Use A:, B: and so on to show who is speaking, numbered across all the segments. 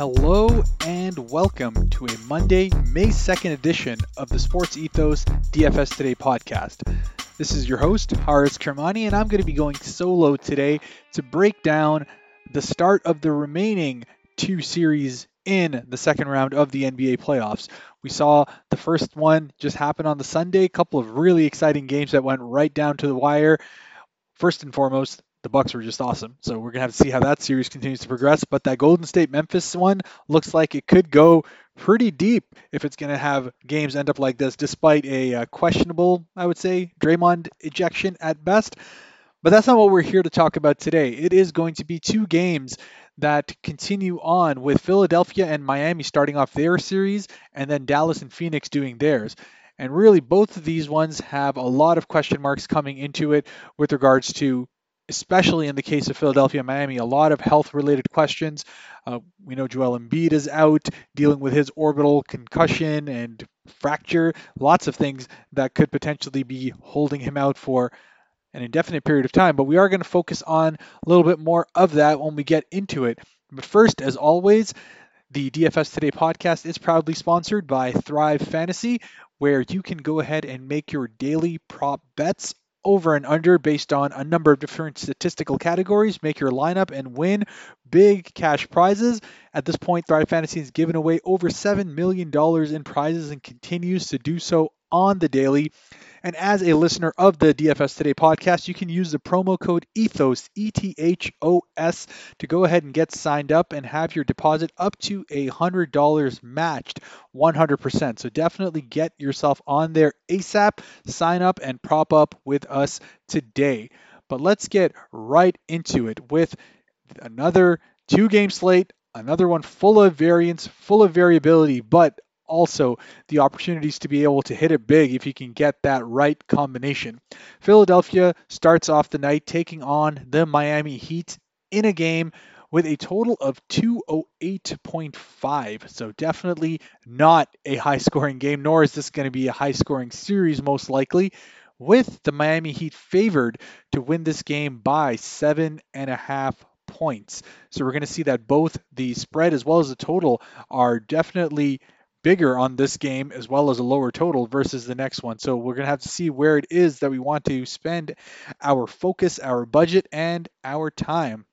A: Hello and welcome to a Monday, May 2nd edition of the Sports Ethos DFS Today podcast. This is your host, Haaris Kermani, and I'm going to be going solo today to break down the start of the remaining two series in the second round of the NBA playoffs. We saw the first one just happen on the Sunday, a couple of really exciting games that went right down to the wire. First and foremost, the Bucks were just awesome. So we're gonna have to see how that series continues to progress. But that Golden State Memphis one looks like it could go pretty deep if it's gonna have games end up like this, despite a uh, questionable, I would say, Draymond ejection at best. But that's not what we're here to talk about today. It is going to be two games that continue on with Philadelphia and Miami starting off their series, and then Dallas and Phoenix doing theirs. And really, both of these ones have a lot of question marks coming into it with regards to especially in the case of Philadelphia Miami, a lot of health related questions. Uh, we know Joel Embiid is out dealing with his orbital concussion and fracture, lots of things that could potentially be holding him out for an indefinite period of time. But we are going to focus on a little bit more of that when we get into it. But first, as always, the DFS Today podcast is proudly sponsored by Thrive Fantasy, where you can go ahead and make your daily prop bets over and under based on a number of different statistical categories, make your lineup and win big cash prizes. At this point, Thrive Fantasy has given away over $7 million in prizes and continues to do so on the daily. And as a listener of the DFS Today podcast, you can use the promo code ETHOS, E T H O S, to go ahead and get signed up and have your deposit up to $100 matched 100%. So definitely get yourself on there ASAP, sign up, and prop up with us today. But let's get right into it with another two game slate, another one full of variance, full of variability, but also the opportunities to be able to hit it big if you can get that right combination. Philadelphia starts off the night taking on the Miami Heat in a game with a total of 208.5. So definitely not a high scoring game, nor is this going to be a high scoring series most likely. With the Miami Heat favored to win this game by seven and a half points. So we're going to see that both the spread as well as the total are definitely bigger on this game as well as a lower total versus the next one. So we're going to have to see where it is that we want to spend our focus, our budget, and our time.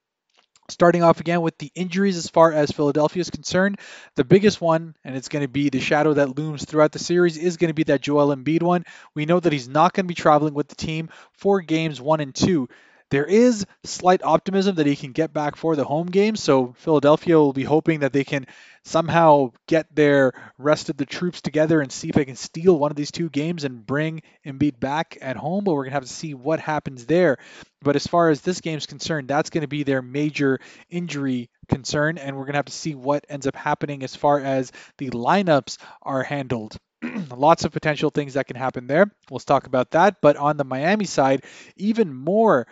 A: Starting off again with the injuries as far as Philadelphia is concerned, the biggest one, and it's going to be the shadow that looms throughout the series, is going to be that Joel Embiid one. We know that he's not going to be traveling with the team for games one and two. There is slight optimism that he can get back for the home game, so Philadelphia will be hoping that they can somehow get their rest of the troops together and see if they can steal one of these two games and bring Embiid back at home. But we're gonna have to see what happens there. But as far as this game's concerned, that's going to be their major injury concern, and we're gonna have to see what ends up happening as far as the lineups are handled. Lots of potential things that can happen there. We'll talk about that. But on the Miami side, even more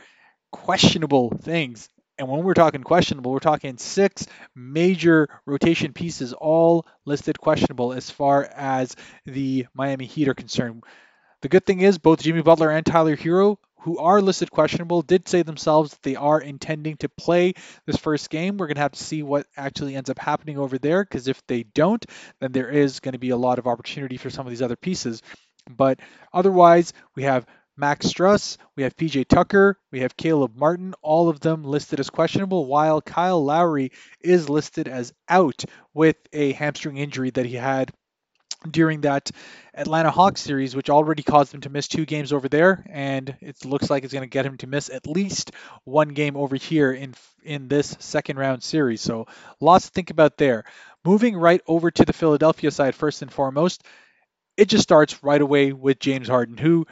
A: questionable things. And when we're talking questionable, we're talking six major rotation pieces, all listed questionable as far as the Miami Heat are concerned. The good thing is both Jimmy Butler and Tyler Herro, who are listed questionable, did say themselves that they are intending to play this first game. We're going to have to see what actually ends up happening over there because if they don't, then there is going to be a lot of opportunity for some of these other pieces. But otherwise, we have Max Strus, we have PJ Tucker, we have Caleb Martin, all of them listed as questionable, while Kyle Lowry is listed as out with a hamstring injury that he had during that Atlanta Hawks series, which already caused him to miss two games over there, and it looks like it's going to get him to miss at least one game over here in in this second round series. So lots to think about there. Moving right over to the Philadelphia side, first and foremost, it just starts right away with James Harden, who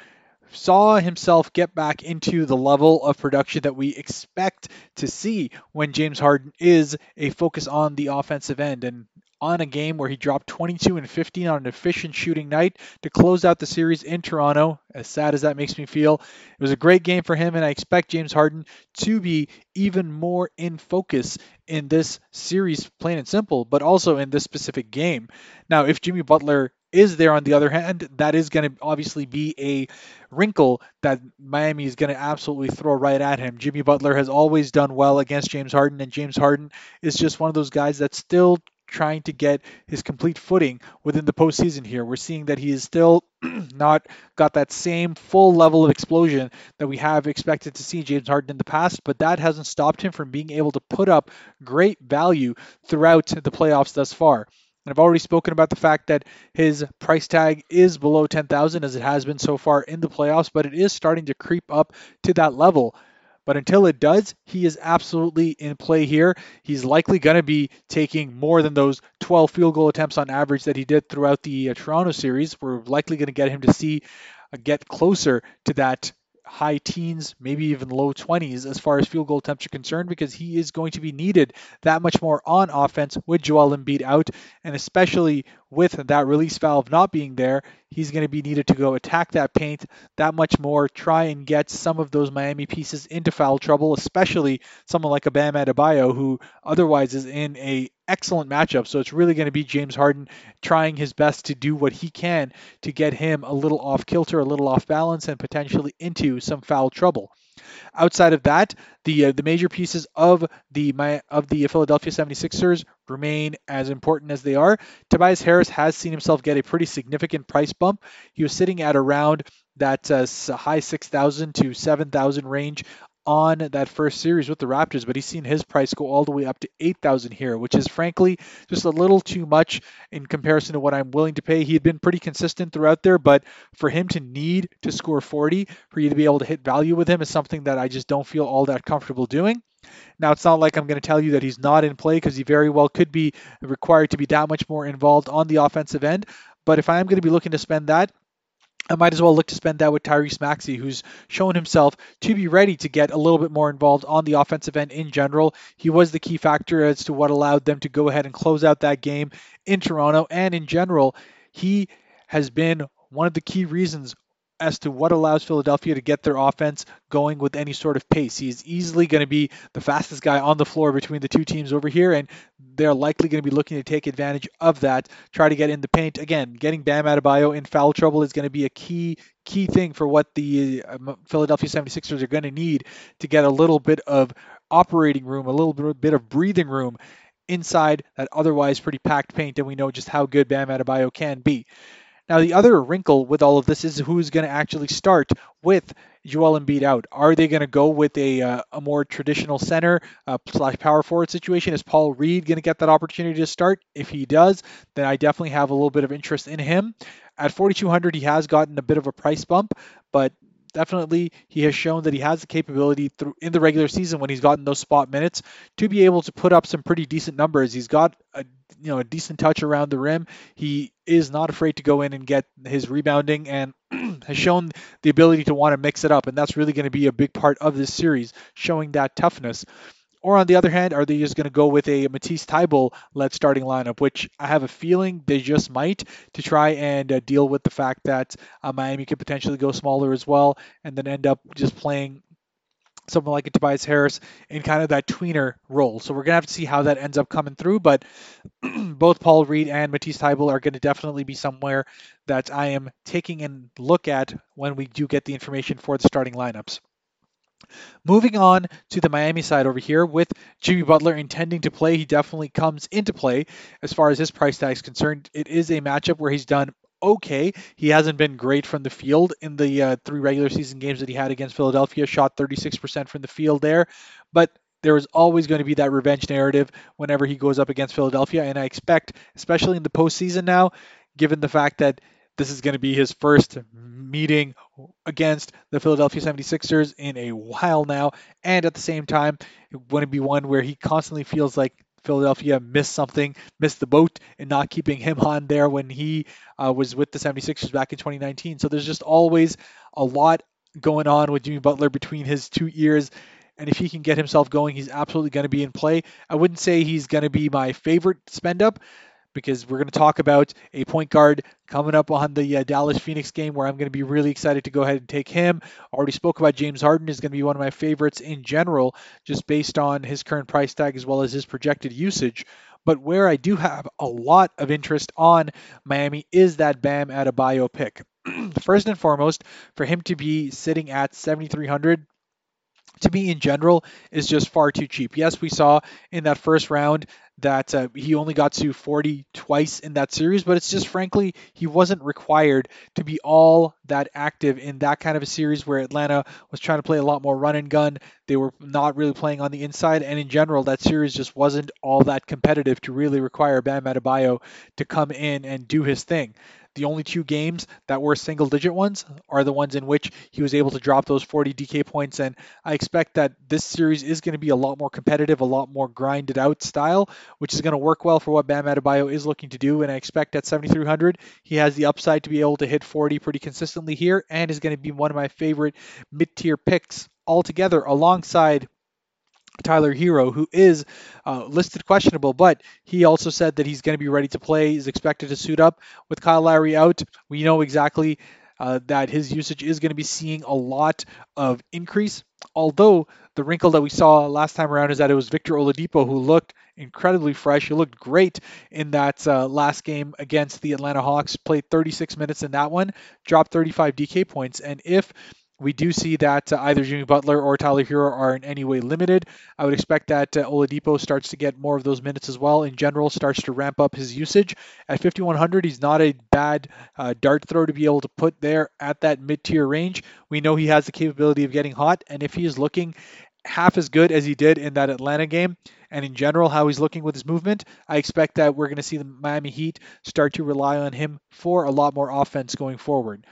A: saw himself get back into the level of production that we expect to see when James Harden is a focus on the offensive end. And on a game where he dropped 22 and 15 on an efficient shooting night to close out the series in Toronto. As sad as that makes me feel, it was a great game for him, and I expect James Harden to be even more in focus in this series, plain and simple, but also in this specific game. Now, if Jimmy Butler is there on the other hand, that is going to obviously be a wrinkle that Miami is going to absolutely throw right at him. Jimmy Butler has always done well against James Harden, and James Harden is just one of those guys that still trying to get his complete footing within the postseason here. We're seeing that he is still not got that same full level of explosion that we have expected to see James Harden in the past, but that hasn't stopped him from being able to put up great value throughout the playoffs thus far. And I've already spoken about the fact that his price tag is below 10,000 as it has been so far in the playoffs, but it is starting to creep up to that level. But until it does, he is absolutely in play here. He's likely going to be taking more than those 12 field goal attempts on average that he did throughout the uh, Toronto series. We're likely going to get him to see uh, get closer to that high teens, maybe even low 20s as far as field goal attempts are concerned because he is going to be needed that much more on offense with Joel Embiid out, and especially with that release valve not being there, he's going to be needed to go attack that paint that much more, try and get some of those Miami pieces into foul trouble, especially someone like a Bam Adebayo who otherwise is in a excellent matchup. So it's really going to be James Harden trying his best to do what he can to get him a little off kilter, a little off balance, and potentially into some foul trouble. Outside of that, the uh, the major pieces of the my, of the Philadelphia 76ers remain as important as they are. Tobias Harris has seen himself get a pretty significant price bump. He was sitting at around that uh, high 6,000 to 7,000 range on that first series with the Raptors, but he's seen his price go all the way up to 8,000 here, which is frankly just a little too much in comparison to what I'm willing to pay. He had been pretty consistent throughout there, but for him to need to score 40 for you to be able to hit value with him is something that I just don't feel all that comfortable doing. Now, it's not like I'm going to tell you that he's not in play because he very well could be required to be that much more involved on the offensive end. But if I am going to be looking to spend that, I might as well look to spend that with Tyrese Maxey, who's shown himself to be ready to get a little bit more involved on the offensive end in general. He was the key factor as to what allowed them to go ahead and close out that game in Toronto. And in general, he has been one of the key reasons as to what allows Philadelphia to get their offense going with any sort of pace. He's easily going to be the fastest guy on the floor between the two teams over here, and they're likely going to be looking to take advantage of that, try to get in the paint. Again, getting Bam Adebayo in foul trouble is going to be a key key thing for what the uh, Philadelphia 76ers are going to need to get a little bit of operating room, a little bit of breathing room inside that otherwise pretty packed paint, and we know just how good Bam Adebayo can be. Now, the other wrinkle with all of this is who's going to actually start with Joel Embiid out. Are they going to go with a, uh, a more traditional center uh, slash power forward situation? Is Paul Reed going to get that opportunity to start? If he does, then I definitely have a little bit of interest in him. At 4,200, he has gotten a bit of a price bump, but definitely he has shown that he has the capability through in the regular season when he's gotten those spot minutes to be able to put up some pretty decent numbers. He's got a you know a decent touch around the rim. He is not afraid to go in and get his rebounding and has shown the ability to want to mix it up and that's really going to be a big part of this series showing that toughness. Or on the other hand, are they just going to go with a Matisse Thybulle led starting lineup, which I have a feeling they just might to try and uh, deal with the fact that uh, Miami could potentially go smaller as well and then end up just playing someone like a Tobias Harris in kind of that tweener role. So we're going to have to see how that ends up coming through. But both Paul Reed and Matisse Thybulle are going to definitely be somewhere that I am taking a look at when we do get the information for the starting lineups. Moving on to the Miami side over here, with Jimmy Butler intending to play, he definitely comes into play as far as his price tag is concerned. It is a matchup where he's done okay. He hasn't been great from the field in the uh, three regular season games that he had against Philadelphia, shot 36% from the field there. But there is always going to be that revenge narrative whenever he goes up against Philadelphia. And I expect, especially in the postseason now, given the fact that this is going to be his first meeting against the Philadelphia 76ers in a while now. And at the same time, it wouldn't be one where he constantly feels like Philadelphia missed something, missed the boat in not keeping him on there when he uh, was with the 76ers back in 2019. So there's just always a lot going on with Jimmy Butler between his two ears. And if he can get himself going, he's absolutely going to be in play. I wouldn't say he's going to be my favorite spend up because we're going to talk about a point guard coming up on the uh, Dallas Phoenix game where I'm going to be really excited to go ahead and take him. Already spoke about James Harden is going to be one of my favorites in general, just based on his current price tag as well as his projected usage. But where I do have a lot of interest on Miami is that Bam Adebayo pick. First and foremost, for him to be sitting at 7,300 to me in general is just far too cheap. Yes, we saw in that first round that uh, he only got to 40 twice in that series, but it's just frankly, he wasn't required to be all that active in that kind of a series where Atlanta was trying to play a lot more run and gun. They were not really playing on the inside, and in general, that series just wasn't all that competitive to really require Bam Adebayo to come in and do his thing. The only two games that were single digit ones are the ones in which he was able to drop those 40 DK points. And I expect that this series is going to be a lot more competitive, a lot more grinded out style, which is going to work well for what Bam Adebayo is looking to do. And I expect at 7,300, he has the upside to be able to hit 40 pretty consistently here and is going to be one of my favorite mid tier picks altogether alongside Tyler Herro, who is uh, listed questionable, but he also said that he's going to be ready to play. He's expected to suit up with Kyle Lowry out. We know exactly uh, that his usage is going to be seeing a lot of increase. Although the wrinkle that we saw last time around is that it was Victor Oladipo who looked incredibly fresh. He looked great in that uh, last game against the Atlanta Hawks. Played 36 minutes in that one, dropped 35 DK points, and if we do see that uh, either Jimmy Butler or Tyler Herro are in any way limited. I would expect that uh, Oladipo starts to get more of those minutes as well. In general, starts to ramp up his usage. At 5100, he's not a bad uh, dart throw to be able to put there at that mid-tier range. We know he has the capability of getting hot, and if he is looking half as good as he did in that Atlanta game, and in general how he's looking with his movement, I expect that we're going to see the Miami Heat start to rely on him for a lot more offense going forward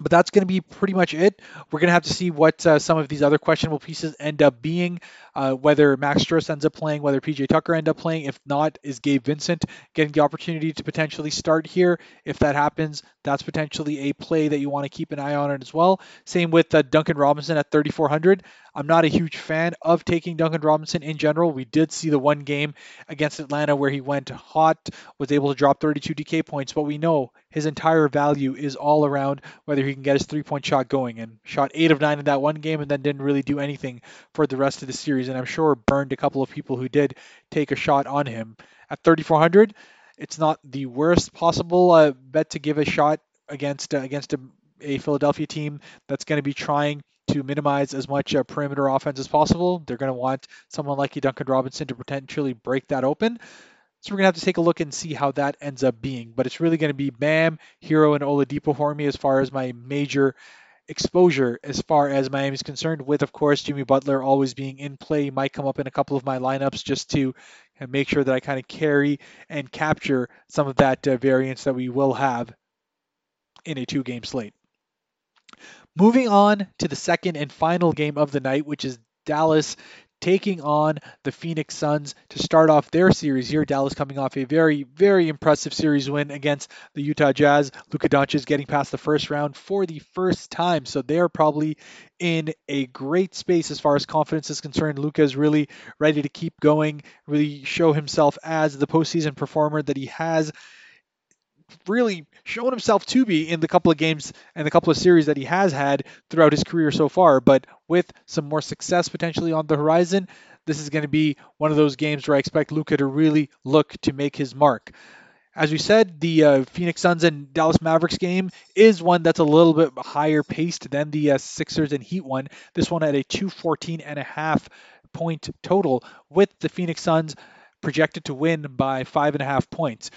A: but that's going to be pretty much it. We're going to have to see what uh, some of these other questionable pieces end up being, uh, whether Max Strus ends up playing, whether PJ Tucker end up playing. If not, is Gabe Vincent getting the opportunity to potentially start here? If that happens, that's potentially a play that you want to keep an eye on it as well. Same with uh, Duncan Robinson at 3,400. I'm not a huge fan of taking Duncan Robinson in general. We did see the one game against Atlanta where he went hot, was able to drop 32 DK points, but we know his entire value is all around whether he can get his three point shot going and shot eight of nine in that one game and then didn't really do anything for the rest of the series. And I'm sure burned a couple of people who did take a shot on him. At 3,400, it's not the worst possible uh, bet to give a shot against uh, against a, a Philadelphia team that's going to be trying to minimize as much uh, perimeter offense as possible. They're going to want someone like Duncan Robinson to potentially break that open. So we're going to have to take a look and see how that ends up being. But it's really going to be Bam, Herro, and Oladipo for me as far as my major exposure as far as Miami is concerned, with, of course, Jimmy Butler always being in play. Might come up in a couple of my lineups just to make sure that I kind of carry and capture some of that uh, variance that we will have in a two game slate. Moving on to the second and final game of the night, which is Dallas taking on the Phoenix Suns to start off their series here. Dallas coming off a very, very impressive series win against the Utah Jazz. Luka Doncic getting past the first round for the first time. So they're probably in a great space as far as confidence is concerned. Luka is really ready to keep going, really show himself as the postseason performer that he has really shown himself to be in the couple of games and the couple of series that he has had throughout his career so far. But with some more success potentially on the horizon, this is going to be one of those games where I expect Luka to really look to make his mark. As we said, the uh, Phoenix Suns and Dallas Mavericks game is one that's a little bit higher paced than the uh, Sixers and Heat one. This one at a 214 and a half point total, with the Phoenix Suns projected to win by five and a half points.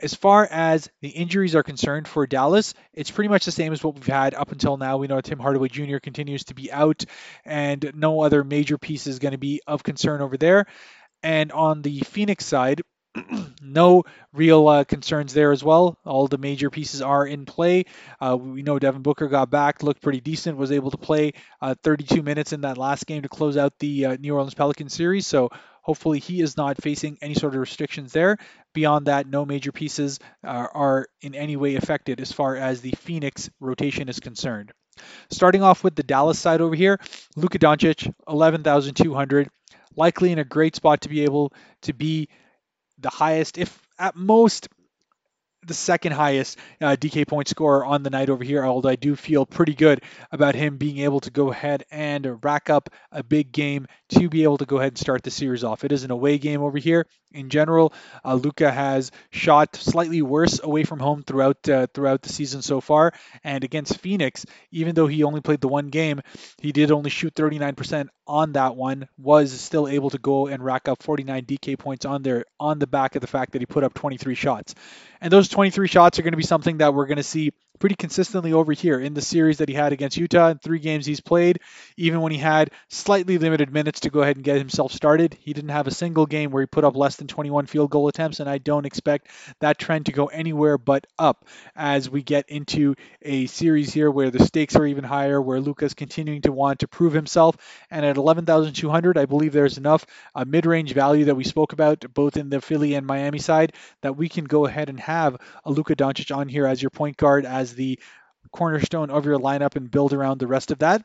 A: As far as the injuries are concerned for Dallas, it's pretty much the same as what we've had up until now. We know Tim Hardaway Jr. continues to be out, and no other major piece is going to be of concern over there. And on the Phoenix side, no real uh, concerns there as well. All the major pieces are in play. Uh, we know Devin Booker got back, looked pretty decent, was able to play uh, 32 minutes in that last game to close out the uh, New Orleans Pelicans series. So Hopefully, he is not facing any sort of restrictions there. Beyond that, no major pieces uh, are in any way affected as far as the Phoenix rotation is concerned. Starting off with the Dallas side over here, Luka Doncic, 11,200, likely in a great spot to be able to be the highest, if at most the second highest uh, DK point scorer on the night over here, although I do feel pretty good about him being able to go ahead and rack up a big game to be able to go ahead and start the series off. It is an away game over here. In general, uh, Luka has shot slightly worse away from home throughout uh, throughout the season so far, and against Phoenix, even though he only played the one game, he did only shoot 39% on that one. Was still able to go and rack up 49 DK points on there on the back of the fact that he put up 23 shots. And those 23 shots are going to be something that we're going to see pretty consistently over here in the series that he had against Utah in three games he's played. Even when he had slightly limited minutes to go ahead and get himself started, he didn't have a single game where he put up less than 21 field goal attempts, and I don't expect that trend to go anywhere but up as we get into a series here where the stakes are even higher, where Luka's continuing to want to prove himself. And at 11,200, I believe there's enough uh, mid-range value that we spoke about both in the Philly and Miami side that we can go ahead and have a Luka Doncic on here as your point guard as as the cornerstone of your lineup and build around the rest of that.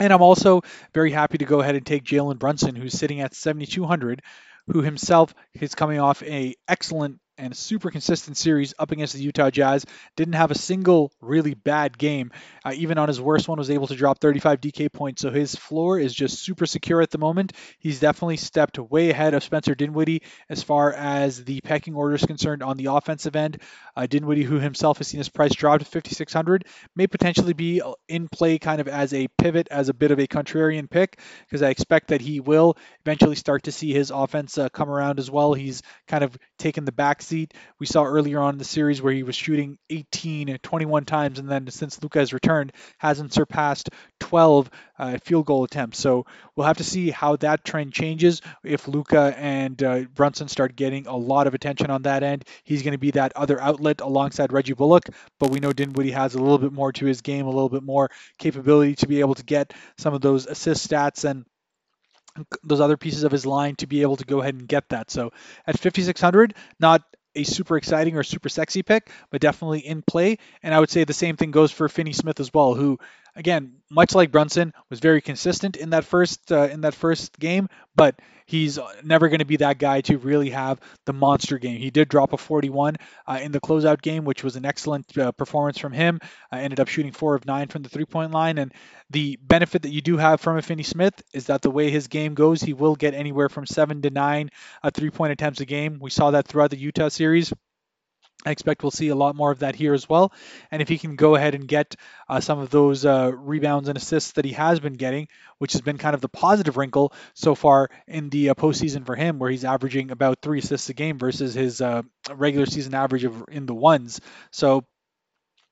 A: And I'm also very happy to go ahead and take Jalen Brunson, who's sitting at 7,200, who himself is coming off a excellent and super consistent series up against the Utah Jazz. Didn't have a single really bad game. Uh, even on his worst one, was able to drop 35 DK points. So his floor is just super secure at the moment. He's definitely stepped way ahead of Spencer Dinwiddie as far as the pecking order is concerned on the offensive end. Uh, Dinwiddie, who himself has seen his price drop to 5,600, may potentially be in play kind of as a pivot, as a bit of a contrarian pick, because I expect that he will eventually start to see his offense uh, come around as well. He's kind of taken the back seat. We saw earlier on in the series where he was shooting 18, 21 times, and then since Luka has returned, hasn't surpassed 12 uh, field goal attempts. So we'll have to see how that trend changes if Luka and uh, Brunson start getting a lot of attention on that end. He's going to be that other outlet alongside Reggie Bullock, but we know Dinwiddie has a little bit more to his game, a little bit more capability to be able to get some of those assist stats and those other pieces of his line to be able to go ahead and get that. So at 5600, not a super exciting or super sexy pick, but definitely in play. And I would say the same thing goes for Finney Smith as well, who again, much like Brunson, was very consistent in that first uh, in that first game, but he's never going to be that guy to really have the monster game. He did drop a 41 uh, in the closeout game, which was an excellent uh, performance from him. Uh, ended up shooting four of nine from the three point line, and the benefit that you do have from Finney Smith is that the way his game goes, he will get anywhere from seven to nine uh, three point attempts a game. We saw that throughout the Utah series. I expect we'll see a lot more of that here as well. And if he can go ahead and get uh, some of those uh, rebounds and assists that he has been getting, which has been kind of the positive wrinkle so far in the uh, postseason for him, where he's averaging about three assists a game versus his uh, regular season average of in the ones. So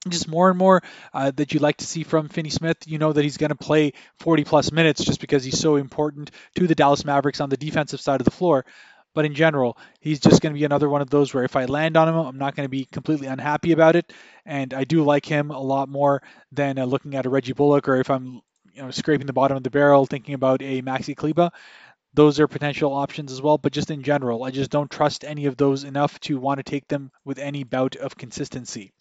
A: just more and more uh, that you'd like to see from Finney Smith. You know that he's going to play 40 plus minutes just because he's so important to the Dallas Mavericks on the defensive side of the floor. But in general, he's just going to be another one of those where if I land on him, I'm not going to be completely unhappy about it. And I do like him a lot more than uh, looking at a Reggie Bullock or if I'm you know scraping the bottom of the barrel thinking about a Maxi Kleber. Those are potential options as well, but just in general, I just don't trust any of those enough to want to take them with any bout of consistency.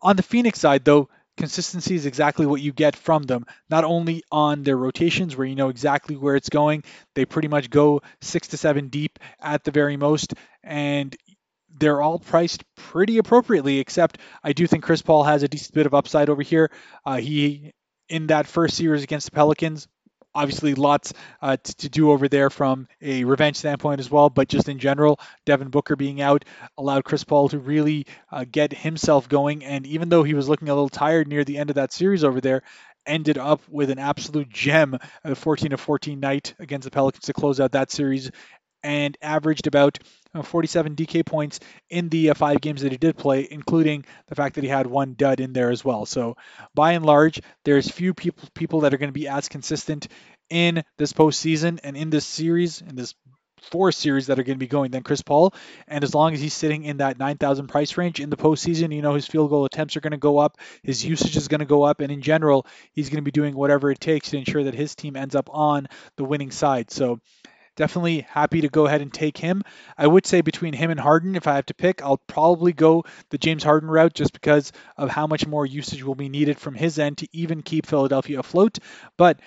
A: On the Phoenix side, though, consistency is exactly what you get from them, not only on their rotations where you know exactly where it's going, they pretty much go six to seven deep at the very most, and they're all priced pretty appropriately, except I do think Chris Paul has a decent bit of upside over here. Uh, he, in that first series against the Pelicans, obviously lots uh, to, to, do over there from a revenge standpoint as well. But just in general, Devin Booker being out allowed Chris Paul to really uh, get himself going. And even though he was looking a little tired near the end of that series over there, ended up with an absolute gem, a 14 of 14 night against the Pelicans to close out that series and averaged about uh, 47 DK points in the uh, five games that he did play, including the fact that he had one dud in there as well. So by and large, there's few people people that are going to be as consistent in this postseason and in this series, in this four series that are going to be going than Chris Paul. And as long as he's sitting in that 9,000 price range in the postseason, you know his field goal attempts are going to go up, his usage is going to go up, and in general, he's going to be doing whatever it takes to ensure that his team ends up on the winning side. So definitely happy to go ahead and take him. I would say between him and Harden, if I have to pick, I'll probably go the James Harden route just because of how much more usage will be needed from his end to even keep Philadelphia afloat. But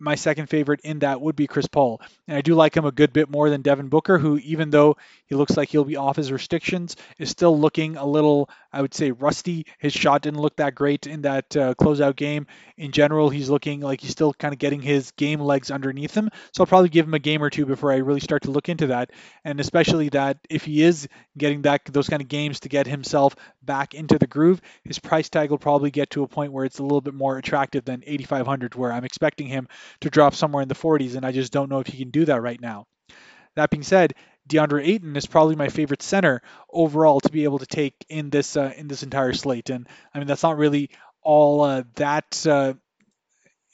A: my second favorite in that would be Chris Paul. And I do like him a good bit more than Devin Booker, who, even though he looks like he'll be off his restrictions, is still looking a little, I would say, rusty. His shot didn't look that great in that uh, closeout game. In general, he's looking like he's still kind of getting his game legs underneath him. So I'll probably give him a game or two before I really start to look into that. And especially that if he is getting that those kind of games to get himself back into the groove, his price tag will probably get to a point where it's a little bit more attractive than 8,500, where I'm expecting him to drop somewhere in the 40s, and I just don't know if he can do that right now. That being said, DeAndre Ayton is probably my favorite center overall to be able to take in this uh, in this entire slate, and I mean that's not really all uh, that uh,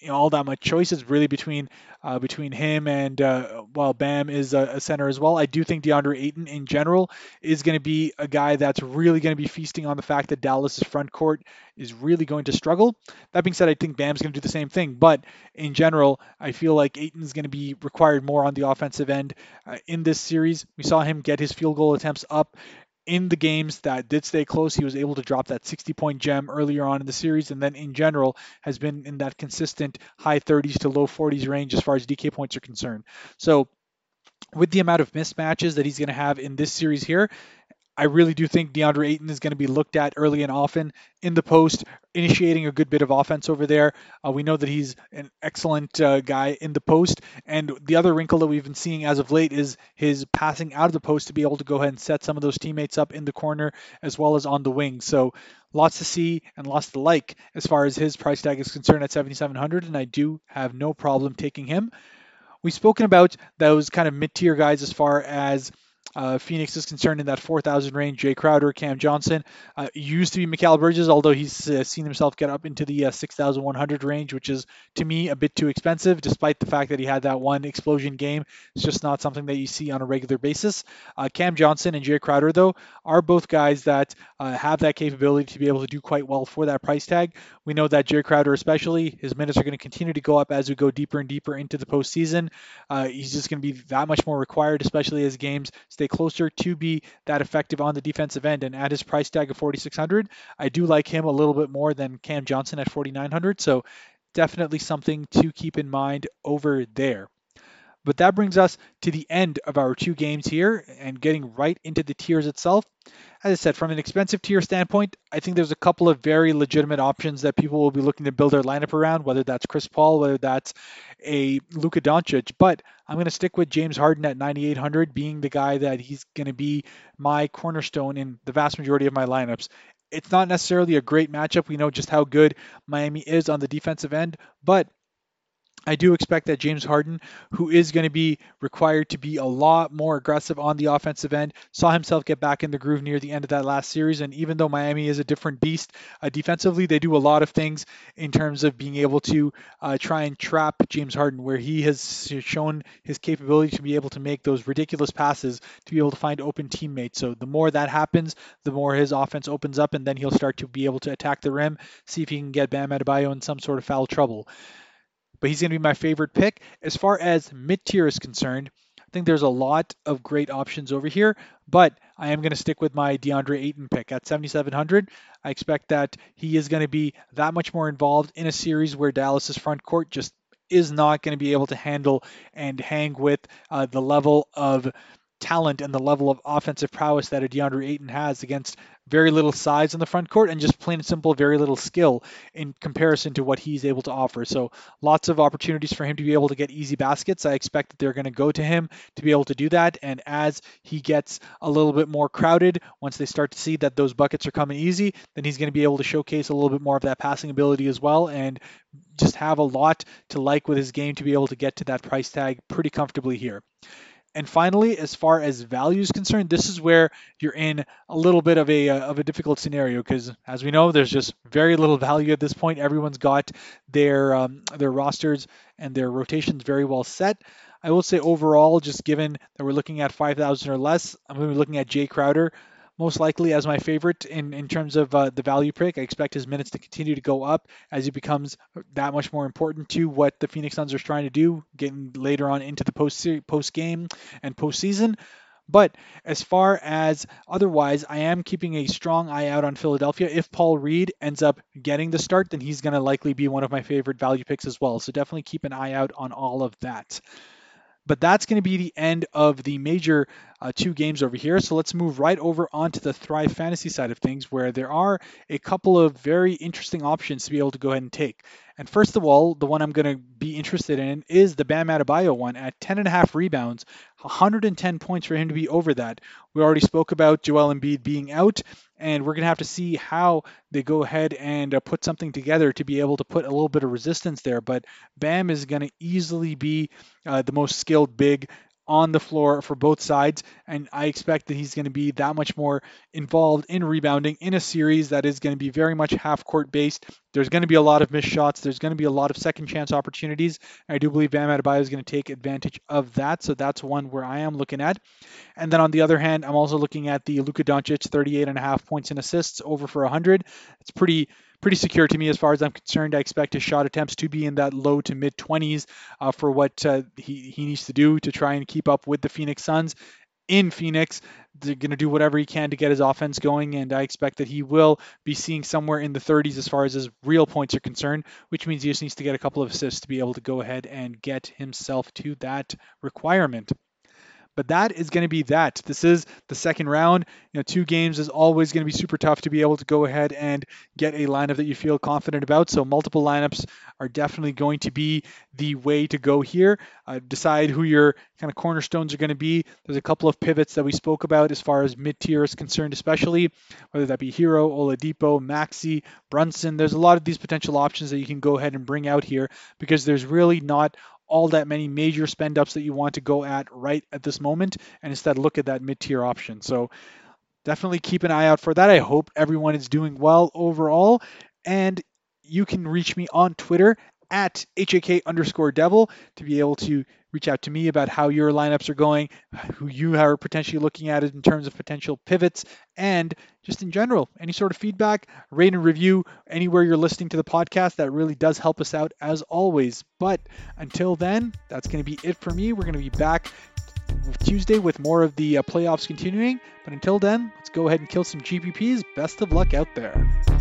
A: you know, all that much choices really between uh, between him and uh, well, Bam is a, a, center as well. I do think DeAndre Ayton in general is going to be a guy that's really going to be feasting on the fact that Dallas's front court is really going to struggle. That being said, I think Bam's going to do the same thing, but in general, I feel like Ayton's going to be required more on the offensive end uh, in this series. We saw him get his field goal attempts up in the games that did stay close, he was able to drop that 60 point gem earlier on in the series, and then in general has been in that consistent high 30s to low 40s range as far as DK points are concerned. So, with the amount of mismatches that he's going to have in this series here, I really do think DeAndre Ayton is going to be looked at early and often in the post, initiating a good bit of offense over there. Uh, we know that he's an excellent uh, guy in the post. And the other wrinkle that we've been seeing as of late is his passing out of the post to be able to go ahead and set some of those teammates up in the corner as well as on the wing. So lots to see and lots to like as far as his price tag is concerned at 7,700. And I do have no problem taking him. We've spoken about those kind of mid tier guys as far as uh, Phoenix is concerned in that 4,000 range. Jay Crowder, Cam Johnson uh, used to be Mikal Bridges, although he's uh, seen himself get up into the uh, 6,100 range, which is to me a bit too expensive, despite the fact that he had that one explosion game. It's just not something that you see on a regular basis. Uh, Cam Johnson and Jay Crowder, though, are both guys that uh, have that capability to be able to do quite well for that price tag. We know that Jay Crowder, especially, his minutes are going to continue to go up as we go deeper and deeper into the postseason. he's just going to be that much more required, especially as games stay closer to be that effective on the defensive end. And at his price tag of 4,600, I do like him a little bit more than Cam Johnson at 4,900. So definitely something to keep in mind over there. But that brings us to the end of our two games here and getting right into the tiers itself. As I said, from an expensive tier standpoint, I think there's a couple of very legitimate options that people will be looking to build their lineup around, whether that's Chris Paul, whether that's a Luka Doncic. But I'm going to stick with James Harden at 9,800, being the guy that he's going to be my cornerstone in the vast majority of my lineups. It's not necessarily a great matchup. We know just how good Miami is on the defensive end, but I do expect that James Harden, who is going to be required to be a lot more aggressive on the offensive end, saw himself get back in the groove near the end of that last series. And even though Miami is a different beast uh, defensively, they do a lot of things in terms of being able to uh, try and trap James Harden, where he has shown his capability to be able to make those ridiculous passes to be able to find open teammates. So the more that happens, the more his offense opens up, and then he'll start to be able to attack the rim, see if he can get Bam Adebayo in some sort of foul trouble but he's going to be my favorite pick. As far as mid tier is concerned, I think there's a lot of great options over here, but I am going to stick with my DeAndre Ayton pick at 7,700. I expect that he is going to be that much more involved in a series where Dallas's front court just is not going to be able to handle and hang with uh, the level of talent and the level of offensive prowess that a DeAndre Ayton has against very little size in the front court and just plain and simple very little skill in comparison to what he's able to offer. So lots of opportunities for him to be able to get easy baskets. I expect that they're going to go to him to be able to do that. And as he gets a little bit more crowded, once they start to see that those buckets are coming easy, then he's going to be able to showcase a little bit more of that passing ability as well and just have a lot to like with his game to be able to get to that price tag pretty comfortably here. And finally, as far as value is concerned, this is where you're in a little bit of a uh, of a difficult scenario because, as we know, there's just very little value at this point. Everyone's got their um, their rosters and their rotations very well set. I will say overall, just given that we're looking at 5,000 or less, I'm going to be looking at Jay Crowder most likely as my favorite in, in terms of uh, the value pick. I expect his minutes to continue to go up as he becomes that much more important to what the Phoenix Suns are trying to do, getting later on into the post post game and postseason. But as far as otherwise, I am keeping a strong eye out on Philadelphia. If Paul Reed ends up getting the start, then he's going to likely be one of my favorite value picks as well. So definitely keep an eye out on all of that. But that's going to be the end of the major uh, two games over here. So let's move right over onto the Thrive Fantasy side of things, where there are a couple of very interesting options to be able to go ahead and take. And first of all, the one I'm going to be interested in is the Bam Adebayo one at 10.5 rebounds, 110 points for him to be over that. We already spoke about Joel Embiid being out, and we're going to have to see how they go ahead and uh, put something together to be able to put a little bit of resistance there. But Bam is going to easily be uh, the most skilled big on the floor for both sides, and I expect that he's going to be that much more involved in rebounding in a series that is going to be very much half court based. There's going to be a lot of missed shots. There's going to be a lot of second chance opportunities. I do believe Bam Adebayo is going to take advantage of that, so that's one where I am looking at. And then on the other hand, I'm also looking at the Luka Doncic 38 and a half points and assists over for 100. It's pretty pretty secure to me as far as I'm concerned. I expect his shot attempts to be in that low to mid 20s uh, for what uh, he, he needs to do to try and keep up with the Phoenix Suns. In Phoenix, they're going to do whatever he can to get his offense going, and I expect that he will be seeing somewhere in the 30s as far as his real points are concerned, which means he just needs to get a couple of assists to be able to go ahead and get himself to that requirement. But that is going to be that. This is the second round. You know, two games is always going to be super tough to be able to go ahead and get a lineup that you feel confident about. So multiple lineups are definitely going to be the way to go here. Uh, decide who your kind of cornerstones are going to be. There's a couple of pivots that we spoke about as far as mid tier is concerned, especially whether that be Herro, Oladipo, Maxey, Brunson. There's a lot of these potential options that you can go ahead and bring out here because there's really not all that many major spend ups that you want to go at right at this moment and instead look at that mid tier option. So definitely keep an eye out for that. I hope everyone is doing well overall. And you can reach me on Twitter at HAK underscore devil to be able to reach out to me about how your lineups are going, who you are potentially looking at in terms of potential pivots, and just in general, any sort of feedback, rate and review anywhere you're listening to the podcast. That really does help us out as always. But until then, that's going to be it for me. We're going to be back Tuesday with more of the uh, playoffs continuing. But until then, let's go ahead and kill some GPPs. Best of luck out there.